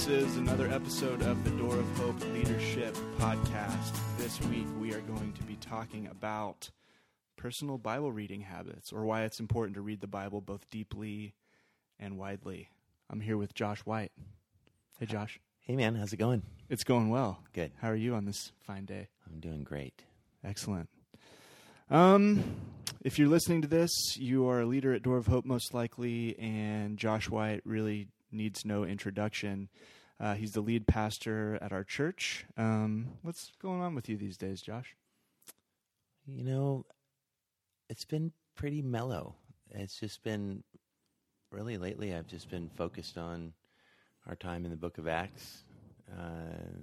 This is another episode of the Door of Hope Leadership Podcast. This week we are going to be talking about personal Bible reading habits or why it's important to read the Bible both deeply and widely. I'm here with Josh White. Hey, Josh. Hey, man, how's it going? It's going well. Good. How are you on this fine day? I'm doing great. Excellent. Um, if you're listening to this, you are a leader at Door of Hope, most likely, and Josh White really needs no introduction. Uh, he's the lead pastor at our church. Um, what's going on with you these days, Josh? You know, it's been pretty mellow. It's just been really lately, I've just been focused on our time in the book of Acts, uh,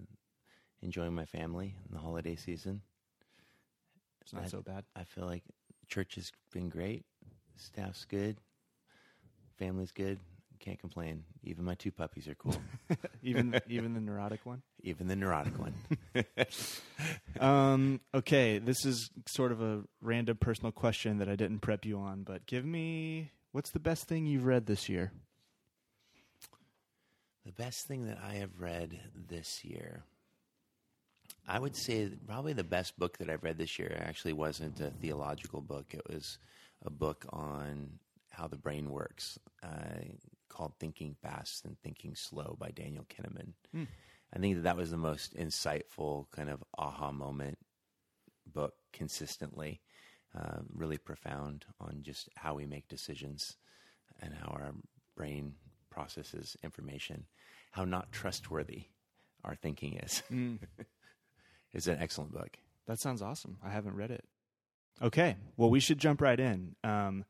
enjoying my family in the holiday season. It's not I- so bad. I feel like church has been great, staff's good, family's good. Can't complain. Even my two puppies are cool. even even the neurotic one. Even the neurotic one. Um, okay, this is sort of a random personal question that I didn't prep you on, but give me what's the best thing you've read this year? The best thing that I have read this year, I would say that probably the best book that I've read this year actually wasn't a theological book. It was a book on how the brain works uh, called Thinking Fast and Thinking Slow by Daniel Kahneman. I think that that was the most insightful kind of aha moment book consistently. Uh, really profound on just how we make decisions and how our brain processes information, how not trustworthy our thinking is. it's an excellent book. That sounds awesome. I haven't read it. Okay, well, we should jump right in. Um,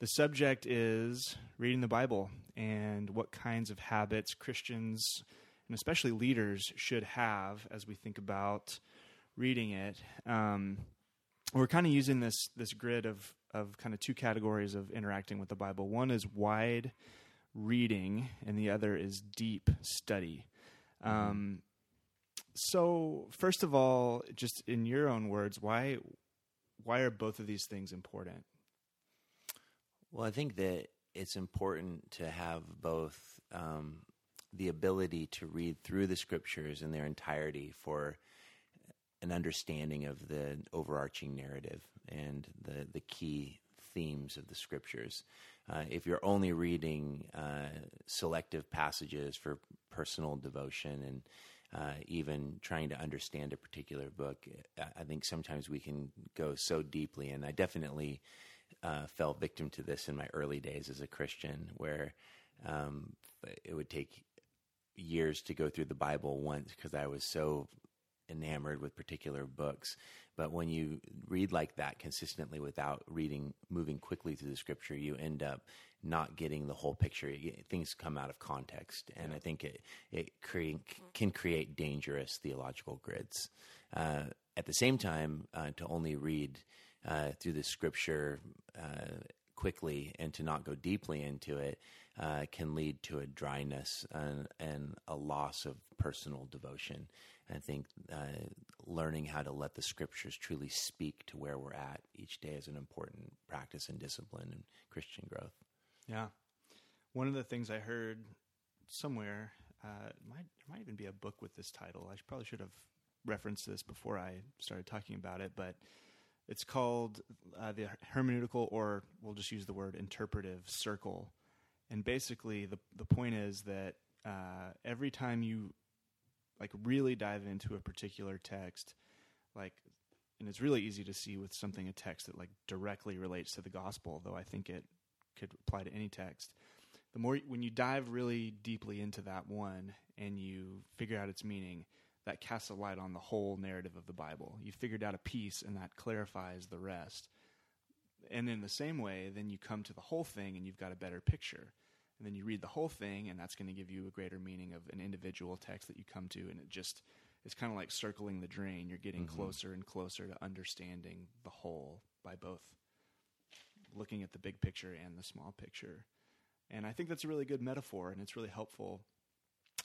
the subject is reading the Bible and what kinds of habits Christians and especially leaders should have as we think about reading it. Um, we're kind of using this this grid of of kind of two categories of interacting with the Bible. One is wide reading, and the other is deep study. Um, so, first of all, just in your own words, why why are both of these things important? Well, I think that it's important to have both um, the ability to read through the scriptures in their entirety for an understanding of the overarching narrative and the, the key themes of the scriptures. Uh, if you're only reading uh, selective passages for personal devotion and uh, even trying to understand a particular book, I- think sometimes we can go so deeply. And I definitely uh, fell victim to this in my early days as a Christian, where um, it would take years to go through the Bible once because I was so enamored with particular books. But when you read like that consistently without reading, moving quickly through the scripture, you end up not getting the whole picture. Things come out of context, and I think it it create, can create dangerous theological grids. Uh, at the same time, uh, to only read uh, through the scripture uh, quickly and to not go deeply into it uh, can lead to a dryness and, and a loss of personal devotion. I think uh, learning how to let the scriptures truly speak to where we're at each day is an important practice and discipline in Christian growth. Yeah, one of the things I heard somewhere uh, might there might even be a book with this title. I probably should have referenced this before I started talking about it, but it's called uh, the hermeneutical, or we'll just use the word interpretive circle. And basically, the the point is that uh, every time you like really dive into a particular text, like, and it's really easy to see with something a text that like directly relates to the gospel, though I think it could apply to any text. The more when you dive really deeply into that one and you figure out its meaning, that casts a light on the whole narrative of the Bible. You figured out a piece, and that clarifies the rest. And in the same way, then you come to the whole thing, and you've got a better picture. And then you read the whole thing, and that's going to give you a greater meaning of an individual text that you come to, and it just it's kind of like circling the drain. You're getting closer and closer to understanding the whole by both looking at the big picture and the small picture. And I think that's a really good metaphor, and it's really helpful.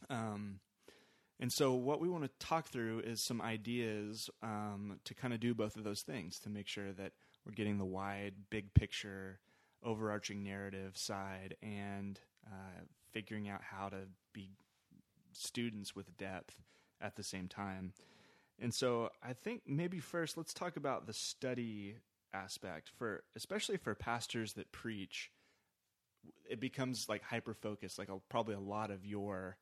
Um, and so, what we want to talk through is some ideas um, to kind of do both of those things to make sure that we're getting the wide, big picture, overarching narrative side and uh, figuring out how to be students with depth at the same time. And so I think maybe first let's talk about the study aspect for especially for pastors that preach it becomes like hyper focused like a, probably a lot of your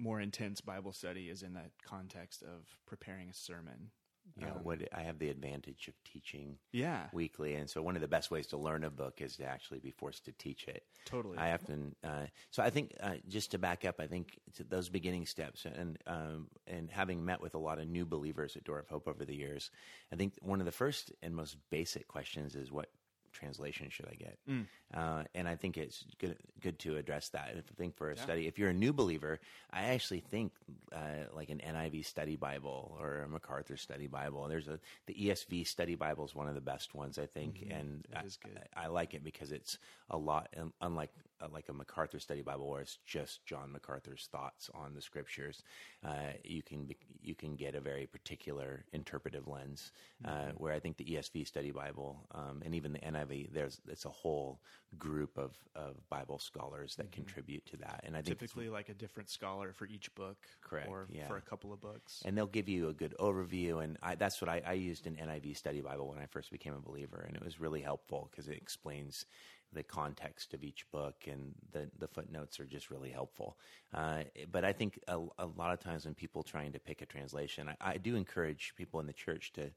more intense bible study is in that context of preparing a sermon. Yeah, Um, what I have the advantage of teaching yeah. weekly, and so one of the best ways to learn a book is to actually be forced to teach it. totally. I often, uh, so I think uh, just to back up, I think to those beginning steps, and um, and having met with a lot of new believers at Door of Hope over the years, I think one of the first and most basic questions is what translation should I get? Mm. Uh, and I think it's good good to address that. If I think for a study, if you're a new believer, I actually think uh, like an NIV study Bible or a MacArthur study Bible. There's a the ESV study Bible is one of the best ones I think, and Mm-hmm. Good. I, I like it because it's a lot unlike uh, like a MacArthur study Bible where it's just John MacArthur's thoughts on the scriptures. Uh, you can be, you can get a very particular interpretive lens. Uh, where I think the ESV study Bible um, and even the NIV, there's it's a whole group of, of Bible scholars that contribute to that. And I think typically like a different scholar for each book Correct, or yeah. for a couple of books and they'll give you a good overview. And I, that's what I, I used an NIV study Bible when I first became a believer, and it was really helpful because it explains the context of each book, and the the footnotes are just really helpful. Uh, but I think a, a lot of times when people trying to pick a translation, I, I do encourage people in the church to.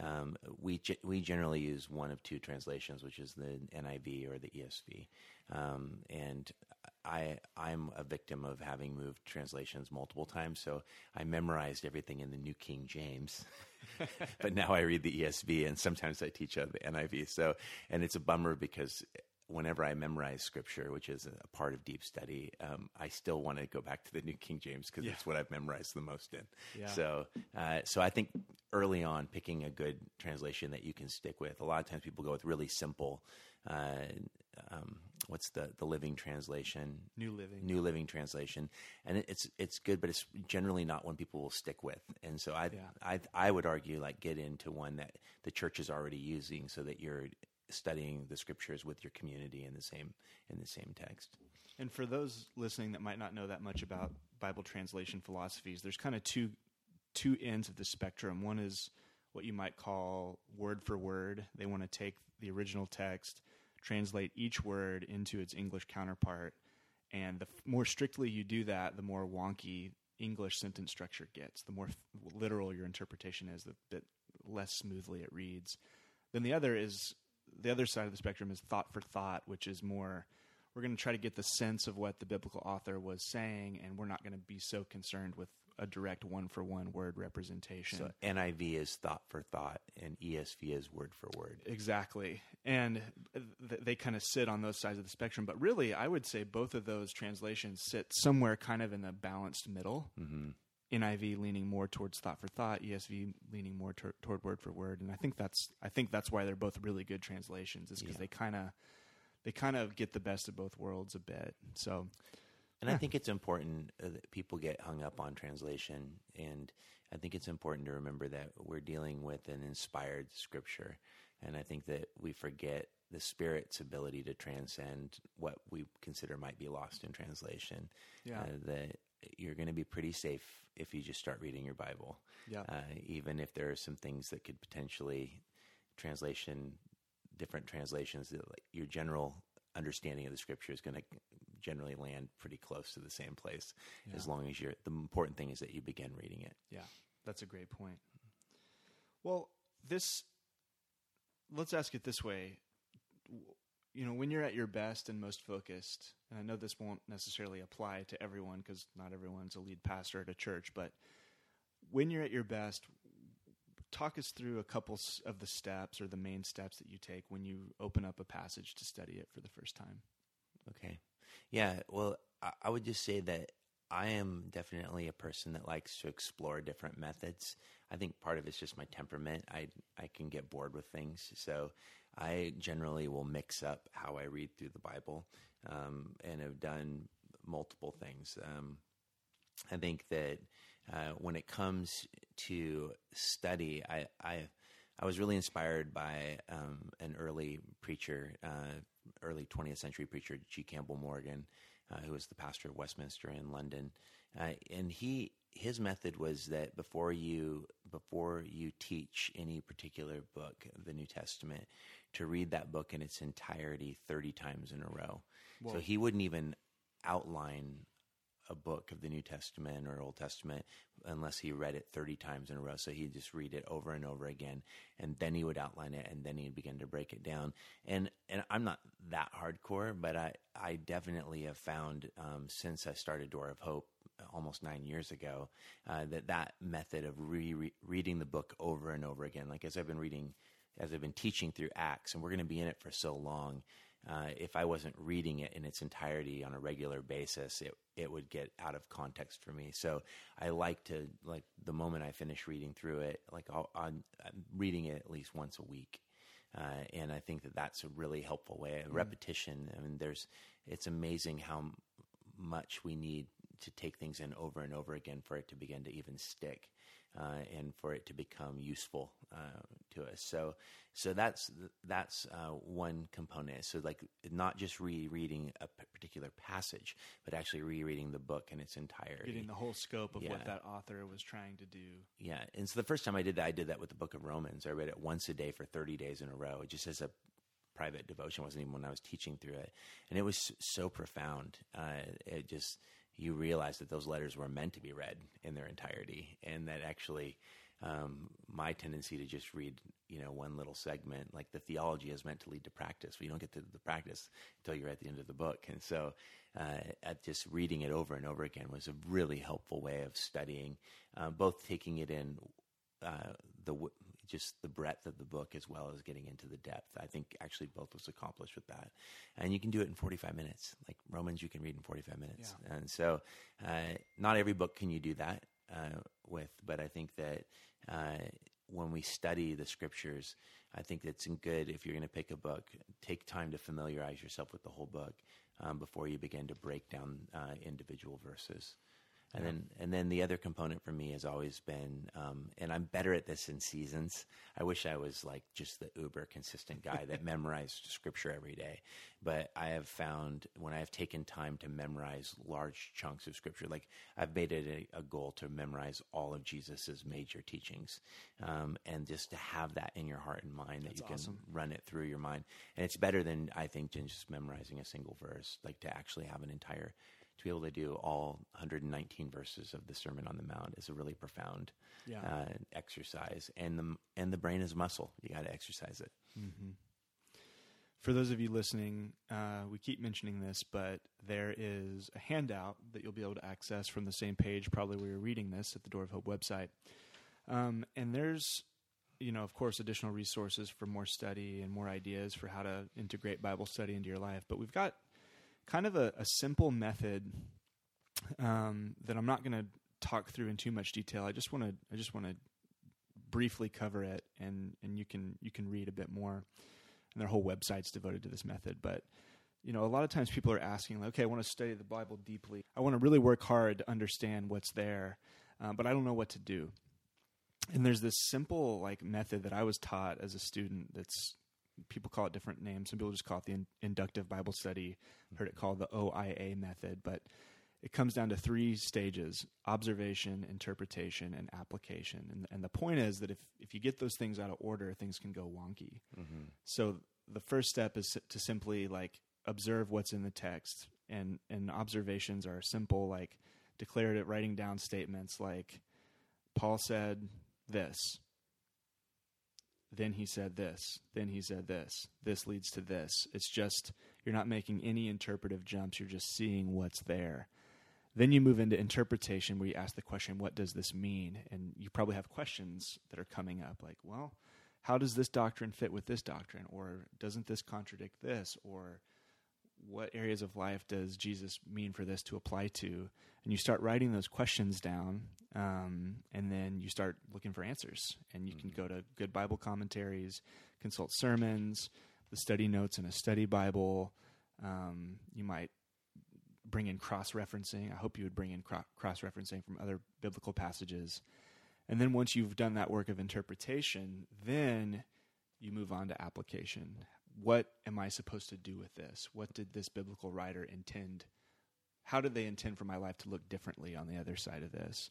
Um, we we generally use one of two translations, which is the NIV or the ESV, um, and I I'm a victim of having moved translations multiple times, so I memorized everything in the New King James, but now I read the ESV, and sometimes I teach out the NIV. So, and it's a bummer because whenever I memorize scripture, which is a part of deep study, um, I still want to go back to the New King James because Yeah. it's what I've memorized the most in. Yeah. So, uh, so I think early on, picking a good translation that you can stick with. A lot of times, people go with really simple. Uh, um, what's the the Living Translation? new living New Living Translation, and it, it's it's good, but it's generally not one people will stick with. And so I Yeah. I I would argue like get into one that the church is already using, so that you're studying the scriptures with your community in the same in the same text. And for those listening that might not know that much about Bible translation philosophies, there's kind of two two ends of the spectrum. One is what you might call word for word. They want to take the original text, translate each word into its English counterpart, and the f- more strictly you do that, the more wonky English sentence structure gets. The more f- literal your interpretation is, the bit less smoothly it reads. Then the other is the other side of the spectrum is thought for thought, which is more we're going to try to get the sense of what the biblical author was saying, and we're not going to be so concerned with a direct one for one word representation. So NIV is thought for thought, and ESV is word for word. Exactly. And th- they kind of sit on those sides of the spectrum. But really, I would say both of those translations sit somewhere kind of in the balanced middle. Mm-hmm. NIV leaning more towards thought for thought, ESV leaning more tor- toward word for word, and I think that's I think that's why they're both really good translations, is because Yeah. they kind of they kind of get the best of both worlds a bit. So And I think it's important uh, that people get hung up on translation. And I think it's important to remember that we're dealing with an inspired scripture. And I think that we forget the Spirit's ability to transcend what we consider might be lost in translation. Yeah. Uh, that you're going to be pretty safe if you just start reading your Bible. Yeah. Uh, even if there are some things that could potentially translation, different translations, that like, your general understanding of the scripture is going to generally land pretty close to the same place as long as you're the important thing is that you begin reading it Yeah, that's a great point. Well, this let's ask it this way. You know, when you're at your best and most focused, and I know this won't necessarily apply to everyone because not everyone's a lead pastor at a church, but when you're at your best, talk us through a couple of the steps or the main steps that you take when you open up a passage to study it for the first time. Okay. Yeah. Well, I, I would just say that I am definitely a person that likes to explore different methods. I think part of it's just my temperament. I I can get bored with things, so I generally will mix up how I read through the Bible, um, and have done multiple things. Um, I think that uh, when it comes to study, I, I I was really inspired by um, an early preacher, uh, early 20th century preacher, G. Campbell Morgan, uh, who was the pastor of Westminster in London. uh, and he his method was that before you before you teach any particular book of the New Testament, to read that book in its entirety thirty times in a row. Whoa. So he wouldn't even outline a book of the New Testament or Old Testament unless he read it 30 times in a row. So he'd just read it over and over again, and then he would outline it, and then he'd begin to break it down. And and I'm not that hardcore, but I I definitely have found um, since I started Door of Hope almost nine years ago uh, that that method of re- reading the book over and over again, like as I've been reading, as I've been teaching through Acts, and we're going to be in it for so long. Uh, if I wasn't reading it in its entirety on a regular basis, it it would get out of context for me. So I like to like the moment I finish reading through it, like I'll, I'm, I'm reading it at least once a week, uh, and I think that that's a really helpful way. Mm. Repetition. I mean, there's it's amazing how much we need to take things in over and over again for it to begin to even stick uh, and for it to become useful uh, to us. So, so that's that's uh, one component. So, like not just rereading a particular passage, but actually rereading the book in its entirety, getting the whole scope of yeah. what that author was trying to do. Yeah, and so the first time I did that, I did that with the Book of Romans. I read it once a day for thirty days in a row, It just as a private devotion. It wasn't even when I was teaching through it, and it was so profound. Uh, it just you realize that those letters were meant to be read in their entirety, and that actually um, my tendency to just read, you know, one little segment, like the theology is meant to lead to practice. But you don't get to the practice until you're at the end of the book, and so uh, just reading it over and over again was a really helpful way of studying, uh, both taking it in uh, the just the breadth of the book as well as getting into the depth. I think actually both was accomplished with that. And you can do it in 45 minutes. Like Romans, you can read in 45 minutes. Yeah. And so, uh, not every book can you do that uh, with, but I think that uh, when we study the scriptures, I think it's good if you're going to pick a book, take time to familiarize yourself with the whole book um, before you begin to break down uh, individual verses. And yeah. then, and then the other component for me has always been, um, and I'm better at this in seasons. I wish I was like just the uber consistent guy that memorized scripture every day. But I have found when I have taken time to memorize large chunks of scripture, like I've made it a, a goal to memorize all of Jesus's major teachings, um, and just to have that in your heart and mind That's that you awesome. can run it through your mind. And it's better than I think than just memorizing a single verse, like to actually have an entire to be able to do all 119 verses of the Sermon on the Mount is a really profound yeah. uh, exercise, and the and the brain is muscle. You got to exercise it. Mm-hmm. For those of you listening, uh, we keep mentioning this, but there is a handout that you'll be able to access from the same page, probably where you're reading this at the Door of Hope website. Um, and there's, you know, of course, additional resources for more study and more ideas for how to integrate Bible study into your life. But we've got kind of a, a simple method um, that I'm not going to talk through in too much detail. I just want to I just want to briefly cover it, and and you can you can read a bit more. And their whole website's devoted to this method, but you know, a lot of times people are asking, like, okay, I want to study the Bible deeply. I want to really work hard to understand what's there, uh, but I don't know what to do. And there's this simple like method that I was taught as a student that's people call it different names. Some people just call it the in- inductive Bible study. Heard it called the OIA method, but it comes down to three stages: observation, interpretation, and application. And, and the point is that if if you get those things out of order, things can go wonky. Mm-hmm. So the first step is to simply like observe what's in the text, and and observations are simple, like declarative writing down statements like Paul said this then he said this, then he said this, this leads to this. It's just, you're not making any interpretive jumps, you're just seeing what's there. Then you move into interpretation where you ask the question, what does this mean? And you probably have questions that are coming up like, well, how does this doctrine fit with this doctrine? Or doesn't this contradict this? Or what areas of life does Jesus mean for this to apply to? And you start writing those questions down, um, and then you start looking for answers. And you mm-hmm. can go to good Bible commentaries, consult sermons, the study notes in a study Bible. Um, you might bring in cross referencing. I hope you would bring in cro- cross referencing from other biblical passages. And then once you've done that work of interpretation, then you move on to application what am I supposed to do with this? What did this biblical writer intend? how did they intend for my life to look differently on the other side of this?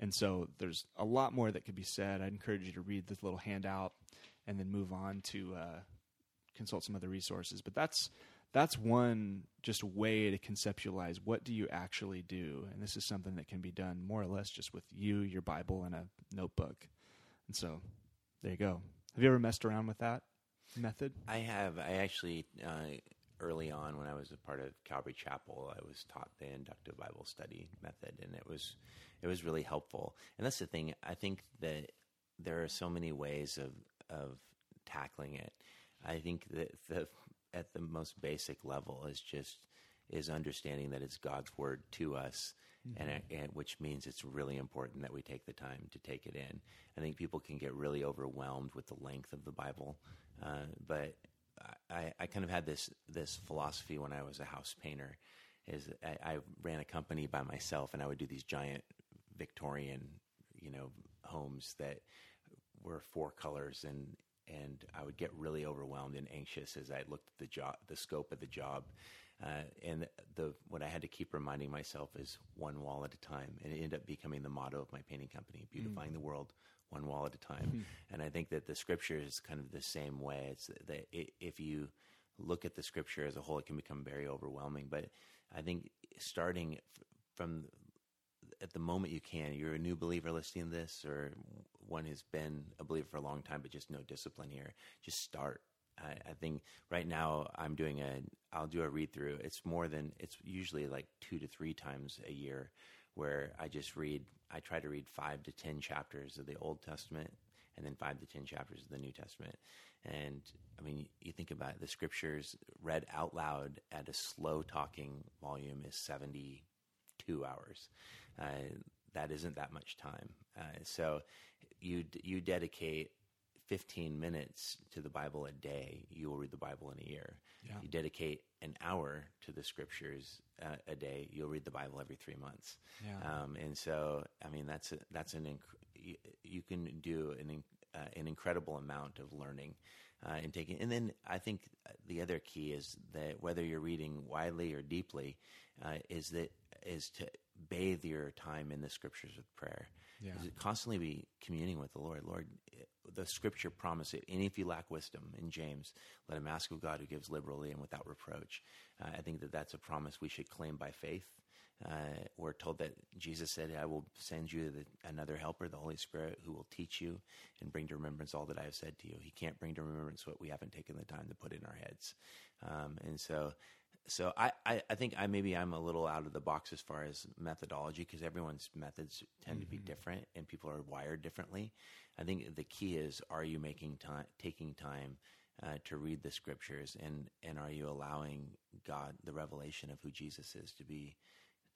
And so there's a lot more that could be said. I'd encourage you to read this little handout and then move on to uh, consult some other resources. But that's that's one just way to conceptualize what do you actually do, and this is something that can be done more or less just with you, your Bible, and a notebook. And so there you go. Have you ever messed around with that method? I have. I actually uh, early on when I was a part of Calvary Chapel, I was taught the inductive Bible study method, and it was it was really helpful. And that's the thing. I think that there are so many ways of of tackling it. I think that the at the most basic level is just is understanding that it's God's word to us, mm-hmm. and, and, which means it's really important that we take the time to take it in. I think people can get really overwhelmed with the length of the Bible, uh, but I, I, kind of had this this philosophy when I was a house painter. Is I, I ran a company by myself, and I would do these giant Victorian, you know, homes that were four colors and and I would get really overwhelmed and anxious as I looked at the job, the scope of the job, uh, and the what I had to keep reminding myself is one wall at a time, and it ended up becoming the motto of my painting company, beautifying mm. the world one wall at a time. Mm. And I think that the scripture is kind of the same way. It's that if you look at the scripture as a whole, it can become very overwhelming. But I think starting from at the moment you can, you're a new believer listening to this, or one who's been a believer for a long time, but just no discipline here. Just start. I, I think right now I'm doing a, I'll do a read through. It's more than, it's usually like two to three times a year where I just read, I try to read five to 10 chapters of the Old Testament and then five to 10 chapters of the New Testament. And I mean, you think about it, the scriptures read out loud at a slow talking volume is 72 hours. Uh, that isn't that much time. Uh, so you you dedicate 15 minutes to the Bible a day, you will read the Bible in a year. Yeah. You dedicate an hour to the scriptures uh, a day, you'll read the Bible every three months. Yeah. Um, and so, I mean, that's a, that's an inc- you, you, can do an uh, an incredible amount of learning uh, and taking. And then I think the other key is that whether you're reading widely or deeply, uh, is that is to bathe your time in the scriptures with prayer. Yeah. Constantly be communing with the Lord. Lord, the scripture promises it. And if you lack wisdom in James, let him ask of God who gives liberally and without reproach. Uh, I think that that's a promise we should claim by faith. Uh, we're told that Jesus said, I will send you the, another helper, the Holy Spirit, who will teach you and bring to remembrance all that I have said to you. He can't bring to remembrance what we haven't taken the time to put in our heads. Um, and so so I, I, I, think I maybe I'm a little out of the box as far as methodology because everyone's methods tend mm-hmm. to be mm-hmm. different and people are wired differently. I think the key is are you making time, taking time uh, to read the scriptures, and and are you allowing God the revelation of who Jesus is to be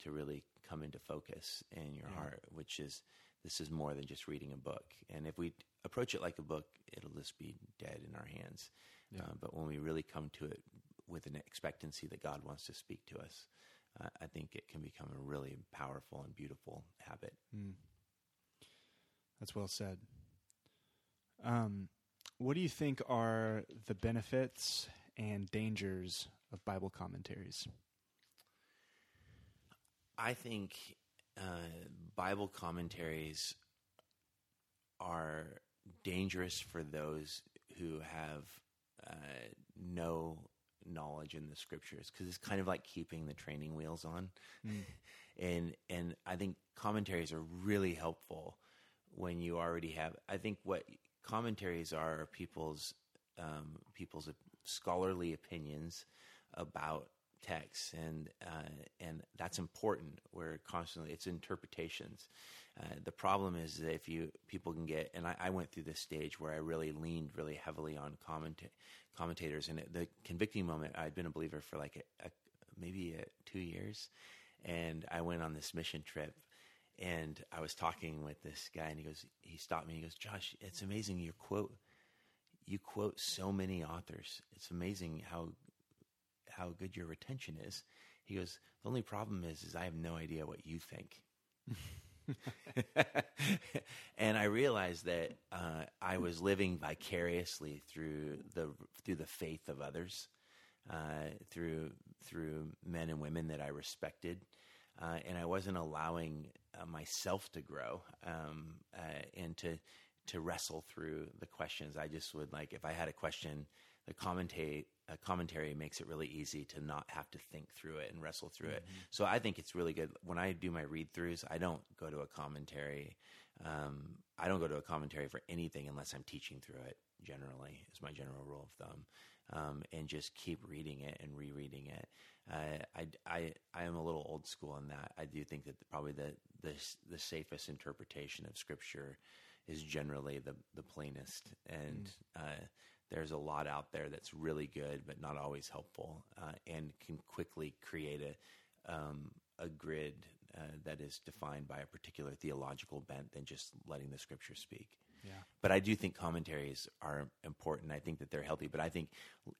to really come into focus in your yeah. heart, which is this is more than just reading a book. And if we approach it like a book, it'll just be dead in our hands. Yeah. Uh, but when we really come to it with an expectancy that God wants to speak to us, uh, I think it can become a really powerful and beautiful habit. Mm. That's well said. Um, what do you think are the benefits and dangers of Bible commentaries? I think uh, Bible commentaries are dangerous for those who have uh, no knowledge in the scriptures because it's kind of like keeping the training wheels on. Mm. and and I think commentaries are really helpful when you already have. I think what commentaries are, are people's um, people's scholarly opinions about texts, and uh, and that's important. Where constantly it's interpretations. Uh, the problem is that if you people can get, and I, I, went through this stage where I really leaned really heavily on commenta- commentators, and the convicting moment, I'd been a believer for like a, a, maybe a, two years, and I went on this mission trip, and I was talking with this guy, and he goes, he stopped me, he goes, Josh, it's amazing you quote, you quote so many authors. It's amazing how how good your retention is. He goes, the only problem is, is I have no idea what you think. and I realized that uh, I was living vicariously through the through the faith of others. uh, through through men and women that I respected, uh, and I wasn't allowing uh, myself to grow um, uh, and to to wrestle through the questions. I just would like if I had a question, the commentary a commentary makes it really easy to not have to think through it and wrestle through it. So I think it's really good when I do my read throughs. I don't go to a commentary. Um, I don't go to a commentary for anything unless I'm teaching through it. Generally, is my general rule of thumb, um, and just keep reading it and rereading it. Uh, I, I, I am a little old school in that. I do think that probably the the, the safest interpretation of Scripture is generally the the plainest, and uh, there's a lot out there that's really good, but not always helpful, uh, and can quickly create a um, a grid uh, that is defined by a particular theological bent than just letting the Scripture speak. Yeah. But I do think commentaries are important. I think that they're healthy. But I think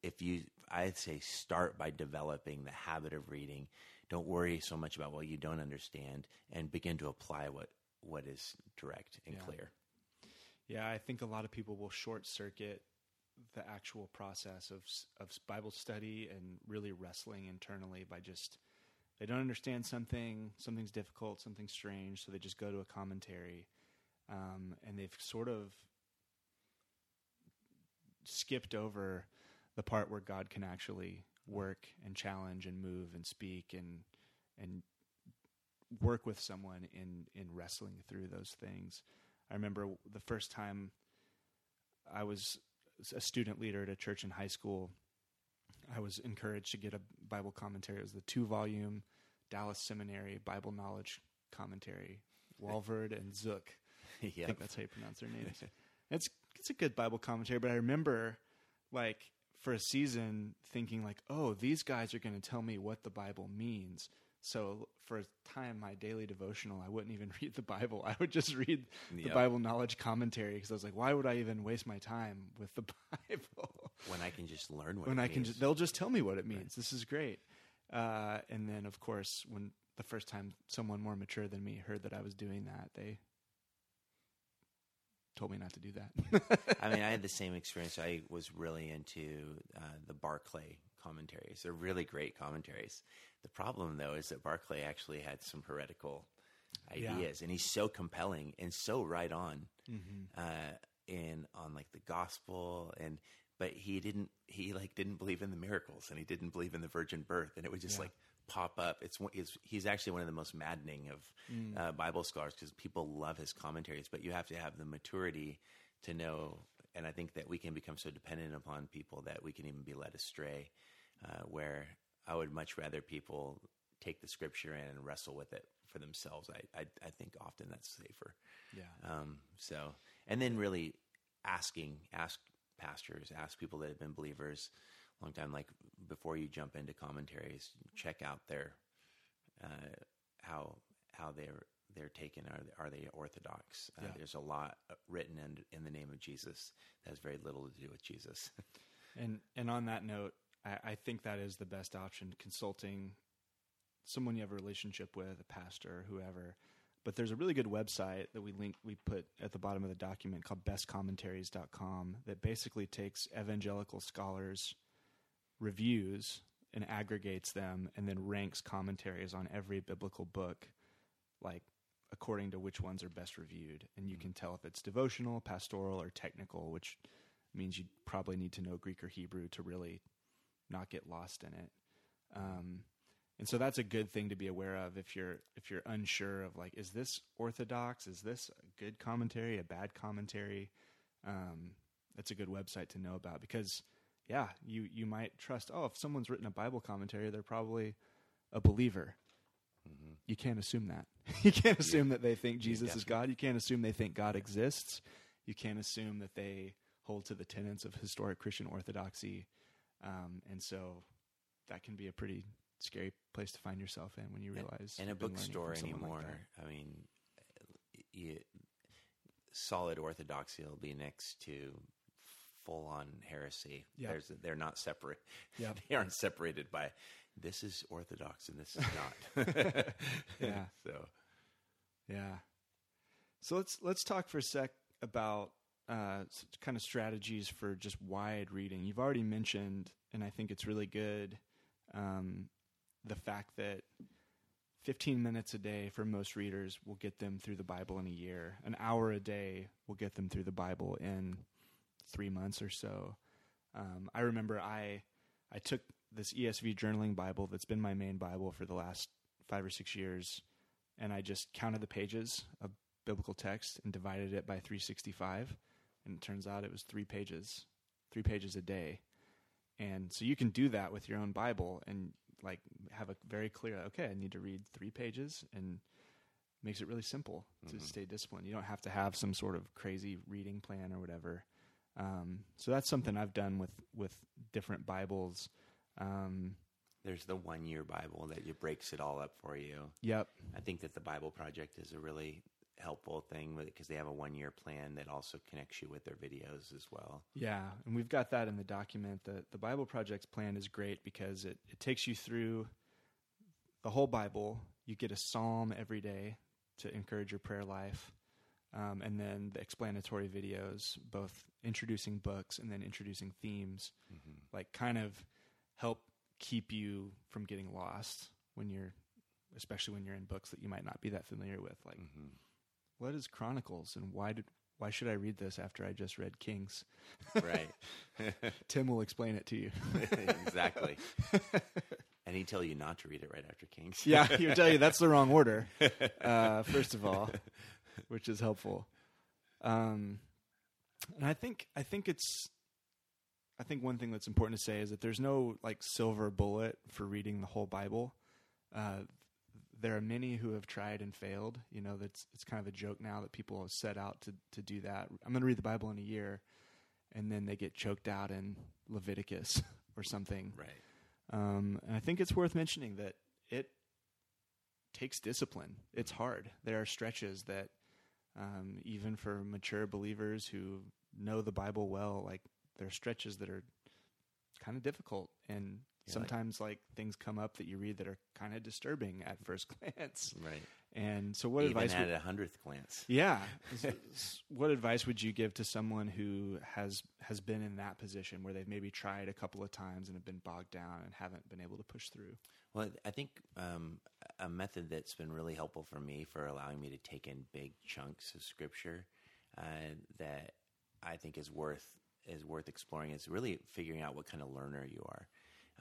if you, I'd say start by developing the habit of reading. Don't worry so much about what you don't understand, and begin to apply what what is direct and Yeah. clear. Yeah, I think a lot of people will short circuit the actual process of of Bible study and really wrestling internally by just they don't understand something, something's difficult, something's strange, so they just go to a commentary, um, and they've sort of skipped over the part where God can actually work and challenge and move and speak and and work with someone in in wrestling through those things. I remember the first time I was a student leader at a church in high school. I was encouraged to get a Bible commentary. It was the two volume Dallas Seminary Bible Knowledge Commentary, Walvoord and Zook. I yeah. think that's how you pronounce their names. it's it's a good Bible commentary, but I remember like for a season thinking like, oh, these guys are going to tell me what the Bible means. So for a time, my daily devotional, I wouldn't even read the Bible. I would just read the Yep. Bible knowledge commentary because I was like, why would I even waste my time with the Bible when I can just learn what when it I can? means. Just, they'll just tell me what it means. This is great. Uh, and then, of course, when the first time someone more mature than me heard that I was doing that, they told me not to do that. I mean, I had the same experience. I was really into uh, the Barclay commentaries. They're really great commentaries. The problem, though, is that Barclay actually had some heretical Yeah. ideas, and he's so compelling and so right on Mm-hmm. uh, in on like the gospel and. But he didn't. He like didn't believe in the miracles, and he didn't believe in the virgin birth, and it would just Yeah. like pop up. It's, it's, he's actually one of the most maddening of Mm. uh, Bible scholars because people love his commentaries, but you have to have the maturity to know. And I think that we can become so dependent upon people that we can even be led astray. Uh, where I would much rather people take the scripture in and wrestle with it for themselves. I I, I think often that's safer. yeah. Um, so, and then really asking, ask pastors, ask people that have been believers a long time, like before you jump into commentaries, check out their, uh, how, how they're, they're taken. Are they, are they orthodox? Uh, Yeah. There's a lot written in, in the name of Jesus that has very little to do with Jesus. And and on that note, I, I think that is the best option. Consulting someone you have a relationship with, a pastor, whoever. But there's a really good website that we link we put at the bottom of the document called bestcommentaries.com that basically takes evangelical scholars reviews and aggregates them and then ranks commentaries on every biblical book like according to which ones are best reviewed and you hmm. can tell if it's devotional pastoral or technical which means you probably need to know greek or hebrew to really not get lost in it. Um, and so that's a good thing to be aware of if you're if you're unsure of like is this orthodox? Is this a good commentary a bad commentary? Um, that's a good website to know about because yeah you you might trust oh if someone's written a bible commentary they're probably a believer. You can't assume that. You can't assume that they think jesus is god. you can't assume they think god exists. You can't assume that they hold to the tenets of historic christian orthodoxy um, and so that can be a pretty scary place to find yourself in when you realize in a you've been learning bookstore someone like anymore. I mean, you, solid orthodoxy will be next to full on heresy. Yep. There's they're not separate. Yep. they aren't separated by this is orthodox and this is not. Yeah. So Yeah. So let's let's talk for a sec about uh, kind of strategies for just wide reading. You've already mentioned and I think it's really good. Um, the fact that 15 minutes a day for most readers will get them through the Bible in a year. An hour a day will get them through the Bible in three months or so. Um, I remember I I took this ESV journaling Bible that's been my main Bible for the last five or six years, and I just counted the pages of biblical text and divided it by 365, and it turns out it was three pages, three pages a day. And so you can do that with your own Bible and like have a very clear okay, I need to read three pages and makes it really simple to Mhm. stay disciplined. You don't have to have some sort of crazy reading plan or whatever. Um, so that's something I've done with with different Bibles. Um, There's the one year Bible that it breaks it all up for you. yep. I think that the Bible Project is a really helpful thing because they have a one year plan that also connects you with their videos as well. Yeah, and we've got that in the document. The the Bible Project's plan is great because it, it takes you through the whole Bible. You get a psalm every day to encourage your prayer life. Um, and then the explanatory videos, both introducing books and then introducing themes, like kind of help keep you from getting lost when you're, especially when you're in books that you might not be that familiar with. Like, Mhm. What is Chronicles, and why did why should I read this after I just read Kings? Right. Tim will explain it to you. exactly. and he'd tell you not to read it right after Kings. yeah, he'll tell you that's the wrong order. Uh, first of all, which is helpful. Um, and I think I think it's I think one thing that's important to say is that there's no like silver bullet for reading the whole Bible. Uh, there are many who have tried and failed. You know, that's it's kind of a joke now that people have set out to to do that. I'm going to read the Bible in a year, and then they get choked out in Leviticus or something. Right. Um, and I think it's worth mentioning that it takes discipline. It's hard. There are stretches that, um, even for mature believers who know the Bible well, like there are stretches that are kind of difficult. And Like- sometimes, like, things come up that you read that are kind of disturbing at first glance. Right. And so, what Even advice? at Would, a hundredth glance. yeah. What advice would you give to someone who has has been in that position where they've maybe tried a couple of times and have been bogged down and haven't been able to push through? Well, I think um, a method that's been really helpful for me for allowing me to take in big chunks of scripture uh, that I think is worth is worth exploring is really figuring out what kind of learner you are.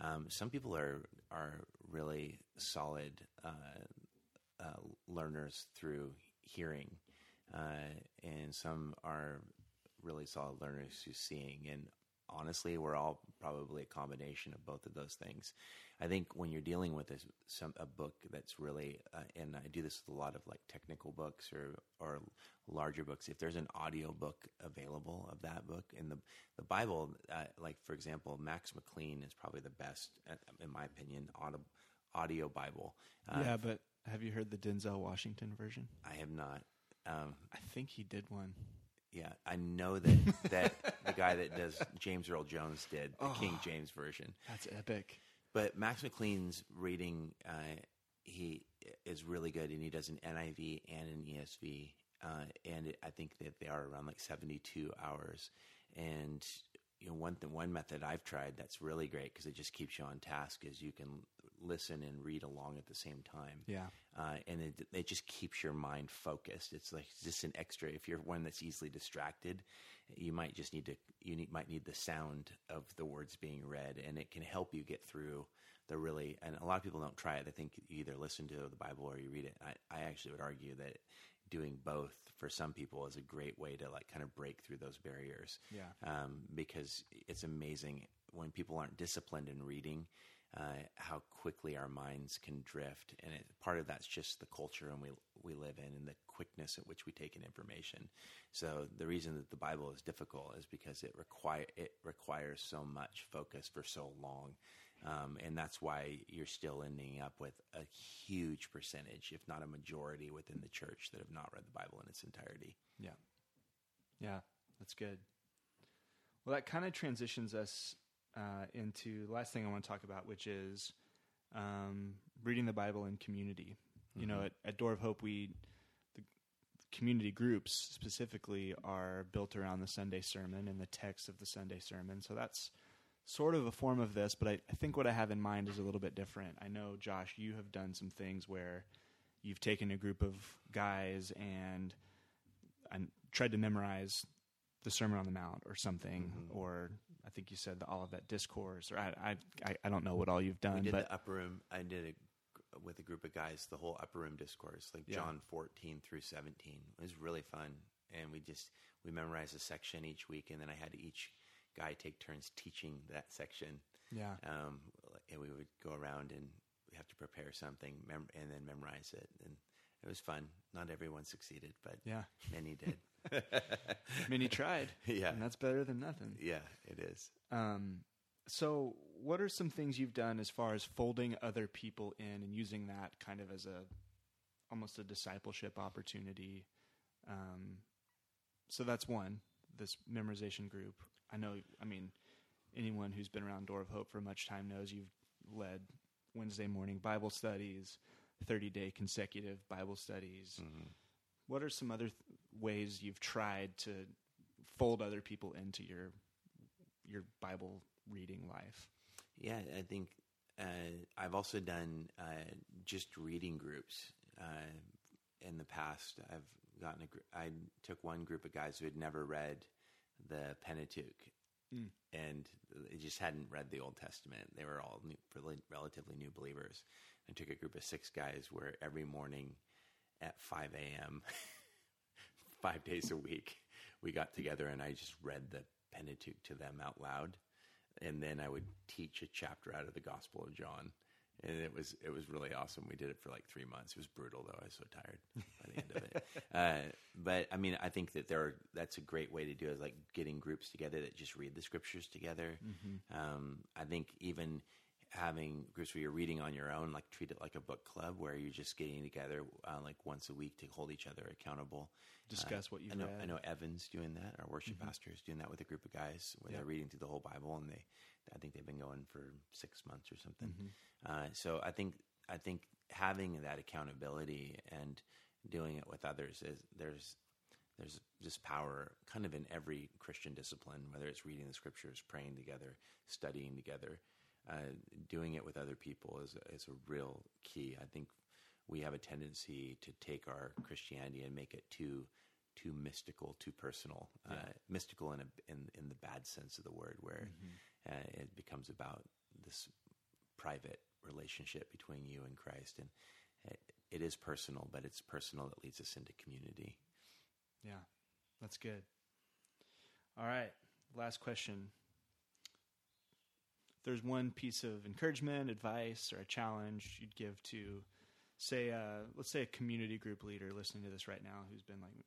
Um, some people are are really solid uh, uh, learners through hearing, uh, and some are really solid learners through seeing. And honestly, we're all probably a combination of both of those things. I think when you're dealing with a, some a book that's really, uh, and I do this with a lot of like technical books or or larger books. If there's an audio book available of that book in the the Bible, uh, like for example, Max McLean is probably the best, uh, in my opinion, audio audio Bible. Uh, yeah, but have you heard the Denzel Washington version? I have not. Um, I think he did one. yeah, I know that that the guy that does James Earl Jones did the King Oh. James version. That's epic. But Max McLean's reading, uh, he is really good, and he does an NIV and an ESV, uh, and it, I think that they are around like seventy-two hours. And you know, one th- one method I've tried that's really great because it just keeps you on task is you can listen and read along at the same time Yeah. uh, and it, it just keeps your mind focused. It's like just an extra. If you're one that's easily distracted, you might just need to you need, might need the sound of the words being read, and it can help you get through the really. And a lot of people don't try it. I think you either listen to the Bible or you read it. I, I actually would argue that doing both for some people is a great way to like kind of break through those barriers Yeah. um, because it's amazing when people aren't disciplined in reading uh, how quickly our minds can drift, and it, part of that's just the culture and we we live in and the quickness at which we take in information. So the reason that the Bible is difficult is because it require it requires so much focus for so long. Um, and that's why you're still ending up with a huge percentage, if not a majority, within the church that have not read the Bible in its entirety. Yeah. Yeah, that's good. Well, that kind of transitions us uh, into the last thing I want to talk about, which is um, reading the Bible in community. You know, at, at Door of Hope, we the community groups specifically are built around the Sunday sermon and the text of the Sunday sermon. So that's sort of a form of this, but I, I think what I have in mind is a little bit different. I know, Josh, you have done some things where you've taken a group of guys and, and tried to memorize the Sermon on the Mount or something, Mhm. or I think you said the Olivet Discourse, or I, I, I, don't know what all you've done. We did but the upper room. I did with a group of guys. The whole upper room discourse, like Yeah. John fourteen through seventeen, it was really fun. And we just we memorized a section each week, and then I had each guy take turns teaching that section. yeah, Um, and we would go around and we have to prepare something, mem- and then memorize it. And it was fun. Not everyone succeeded, but yeah. many did. many tried, yeah, and that's better than nothing. yeah, it is. Um, so, what are some things you've done as far as folding other people in and using that kind of as a almost a discipleship opportunity? Um, so that's one. This memorization group. I know. I mean, anyone who's been around Door of Hope for much time knows you've led Wednesday morning Bible studies, thirty day consecutive Bible studies. Mhm. What are some other th- ways you've tried to fold other people into your your Bible reading life? Yeah, I think uh, I've also done uh, just reading groups uh, in the past. I've gotten a. Gr- I took one group of guys who had never read the Pentateuch, Mm. and they just hadn't read the Old Testament. They were all new, relatively new believers. I took a group of six guys where every morning at five a.m. five days a week, we got together and I just read the Pentateuch to them out loud and then I would teach a chapter out of the Gospel of John, and it was it was really awesome. We did it for like three months. It was brutal though. I was so tired by the end of it. Uh, but I mean, I think that there are, that's a great way to do it. Is like getting groups together that just read the scriptures together. Um, I think even having groups where you're reading on your own, like treat it like a book club where you're just getting together uh, like once a week to hold each other accountable. Discuss what you've I know, read. I know Evan's doing that. Our worship pastor is doing that with a group of guys where Yeah. they're reading through the whole Bible, and they, I think they've been going for six months or something. Mhm. Uh, so I think I think having that accountability and doing it with others is there's there's just power kind of in every Christian discipline, whether it's reading the scriptures, praying together, studying together. Uh, doing it with other people is is a real key. I think we have a tendency to take our Christianity and make it too too mystical, too personal, uh, mystical in a in in the bad sense of the word, where Mm-hmm. uh, it becomes about this private relationship between you and Christ, and it, it is personal, but it's personal that leads us into community. Yeah, that's good. All right, last question. There's one piece of encouragement, advice, or a challenge you'd give to, say, uh, let's say a community group leader listening to this right now who's been like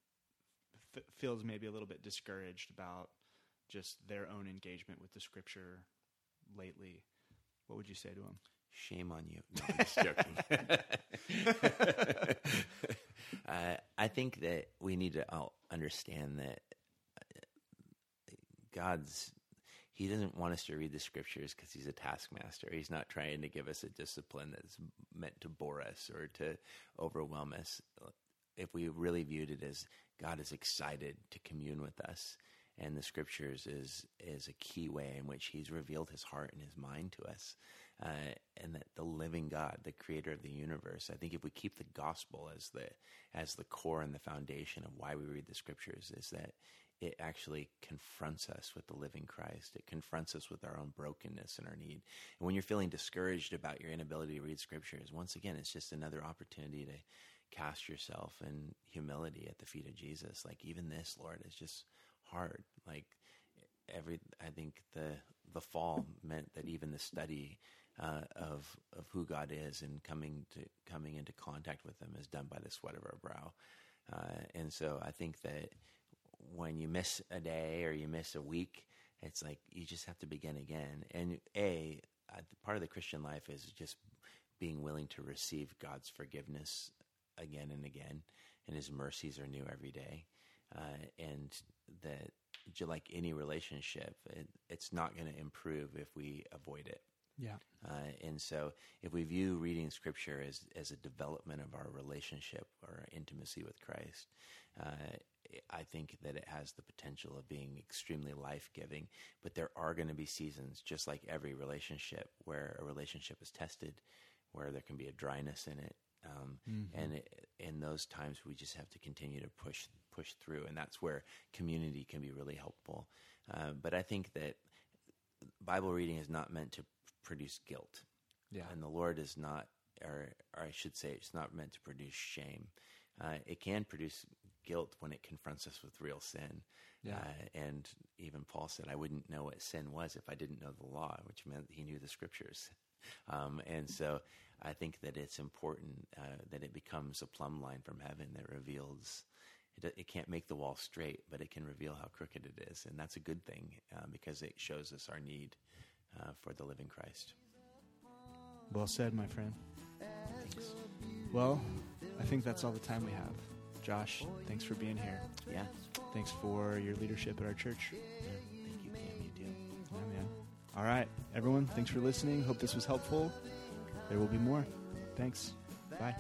f- feels maybe a little bit discouraged about just their own engagement with the scripture lately, what would you say to them? Shame on you. No, I'm just joking. uh, I think that we need to all understand that uh, God's He doesn't want us to read the scriptures because He's a taskmaster. He's not trying to give us a discipline that's meant to bore us or to overwhelm us. If we really viewed it as God is excited to commune with us, and the scriptures is is a key way in which He's revealed His heart and His mind to us, uh, and that the living God, the Creator of the universe, I think if we keep the gospel as the as the core and the foundation of why we read the scriptures, is that it actually confronts us with the living Christ. It confronts us with our own brokenness and our need. And when you're feeling discouraged about your inability to read scriptures, once again, it's just another opportunity to cast yourself in humility at the feet of Jesus. Like even this, Lord, is just hard. Like every, I think the the fall meant that even the study uh, of of who God is and coming to coming into contact with Him is done by the sweat of our brow. Uh, and so I think that when you miss a day or you miss a week, it's like you just have to begin again. And a part of the Christian life is just being willing to receive God's forgiveness again and again, and His mercies are new every day. Uh, and that, like any relationship, it, it's not going to improve if we avoid it. Yeah. Uh, and so, if we view reading Scripture as as a development of our relationship or intimacy with Christ, uh, I think that it has the potential of being extremely life giving. But there are going to be seasons, just like every relationship, where a relationship is tested, where there can be a dryness in it. Um, mm-hmm. And it, in those times, we just have to continue to push push through, and that's where community can be really helpful. Uh, but I think that Bible reading is not meant to produce guilt. Yeah. And the Lord is not, or, or I should say, it's not meant to produce shame. Uh, it can produce guilt when it confronts us with real sin. Yeah. Uh, and even Paul said, I wouldn't know what sin was if I didn't know the law, which meant he knew the scriptures. Um, and so I think that it's important uh, that it becomes a plumb line from heaven that reveals. It, it, can't make the wall straight, but it can reveal how crooked it is, and that's a good thing uh, because it shows us our need uh, for the living Christ. Well said, my friend. Thanks. Well, I think that's all the time we have. Josh, thanks for being here. Yeah. Thanks for your leadership at our church. Thank you, Pam. You do. Yeah, man. All right, everyone, thanks for listening. Hope this was helpful. There will be more. Thanks. Bye.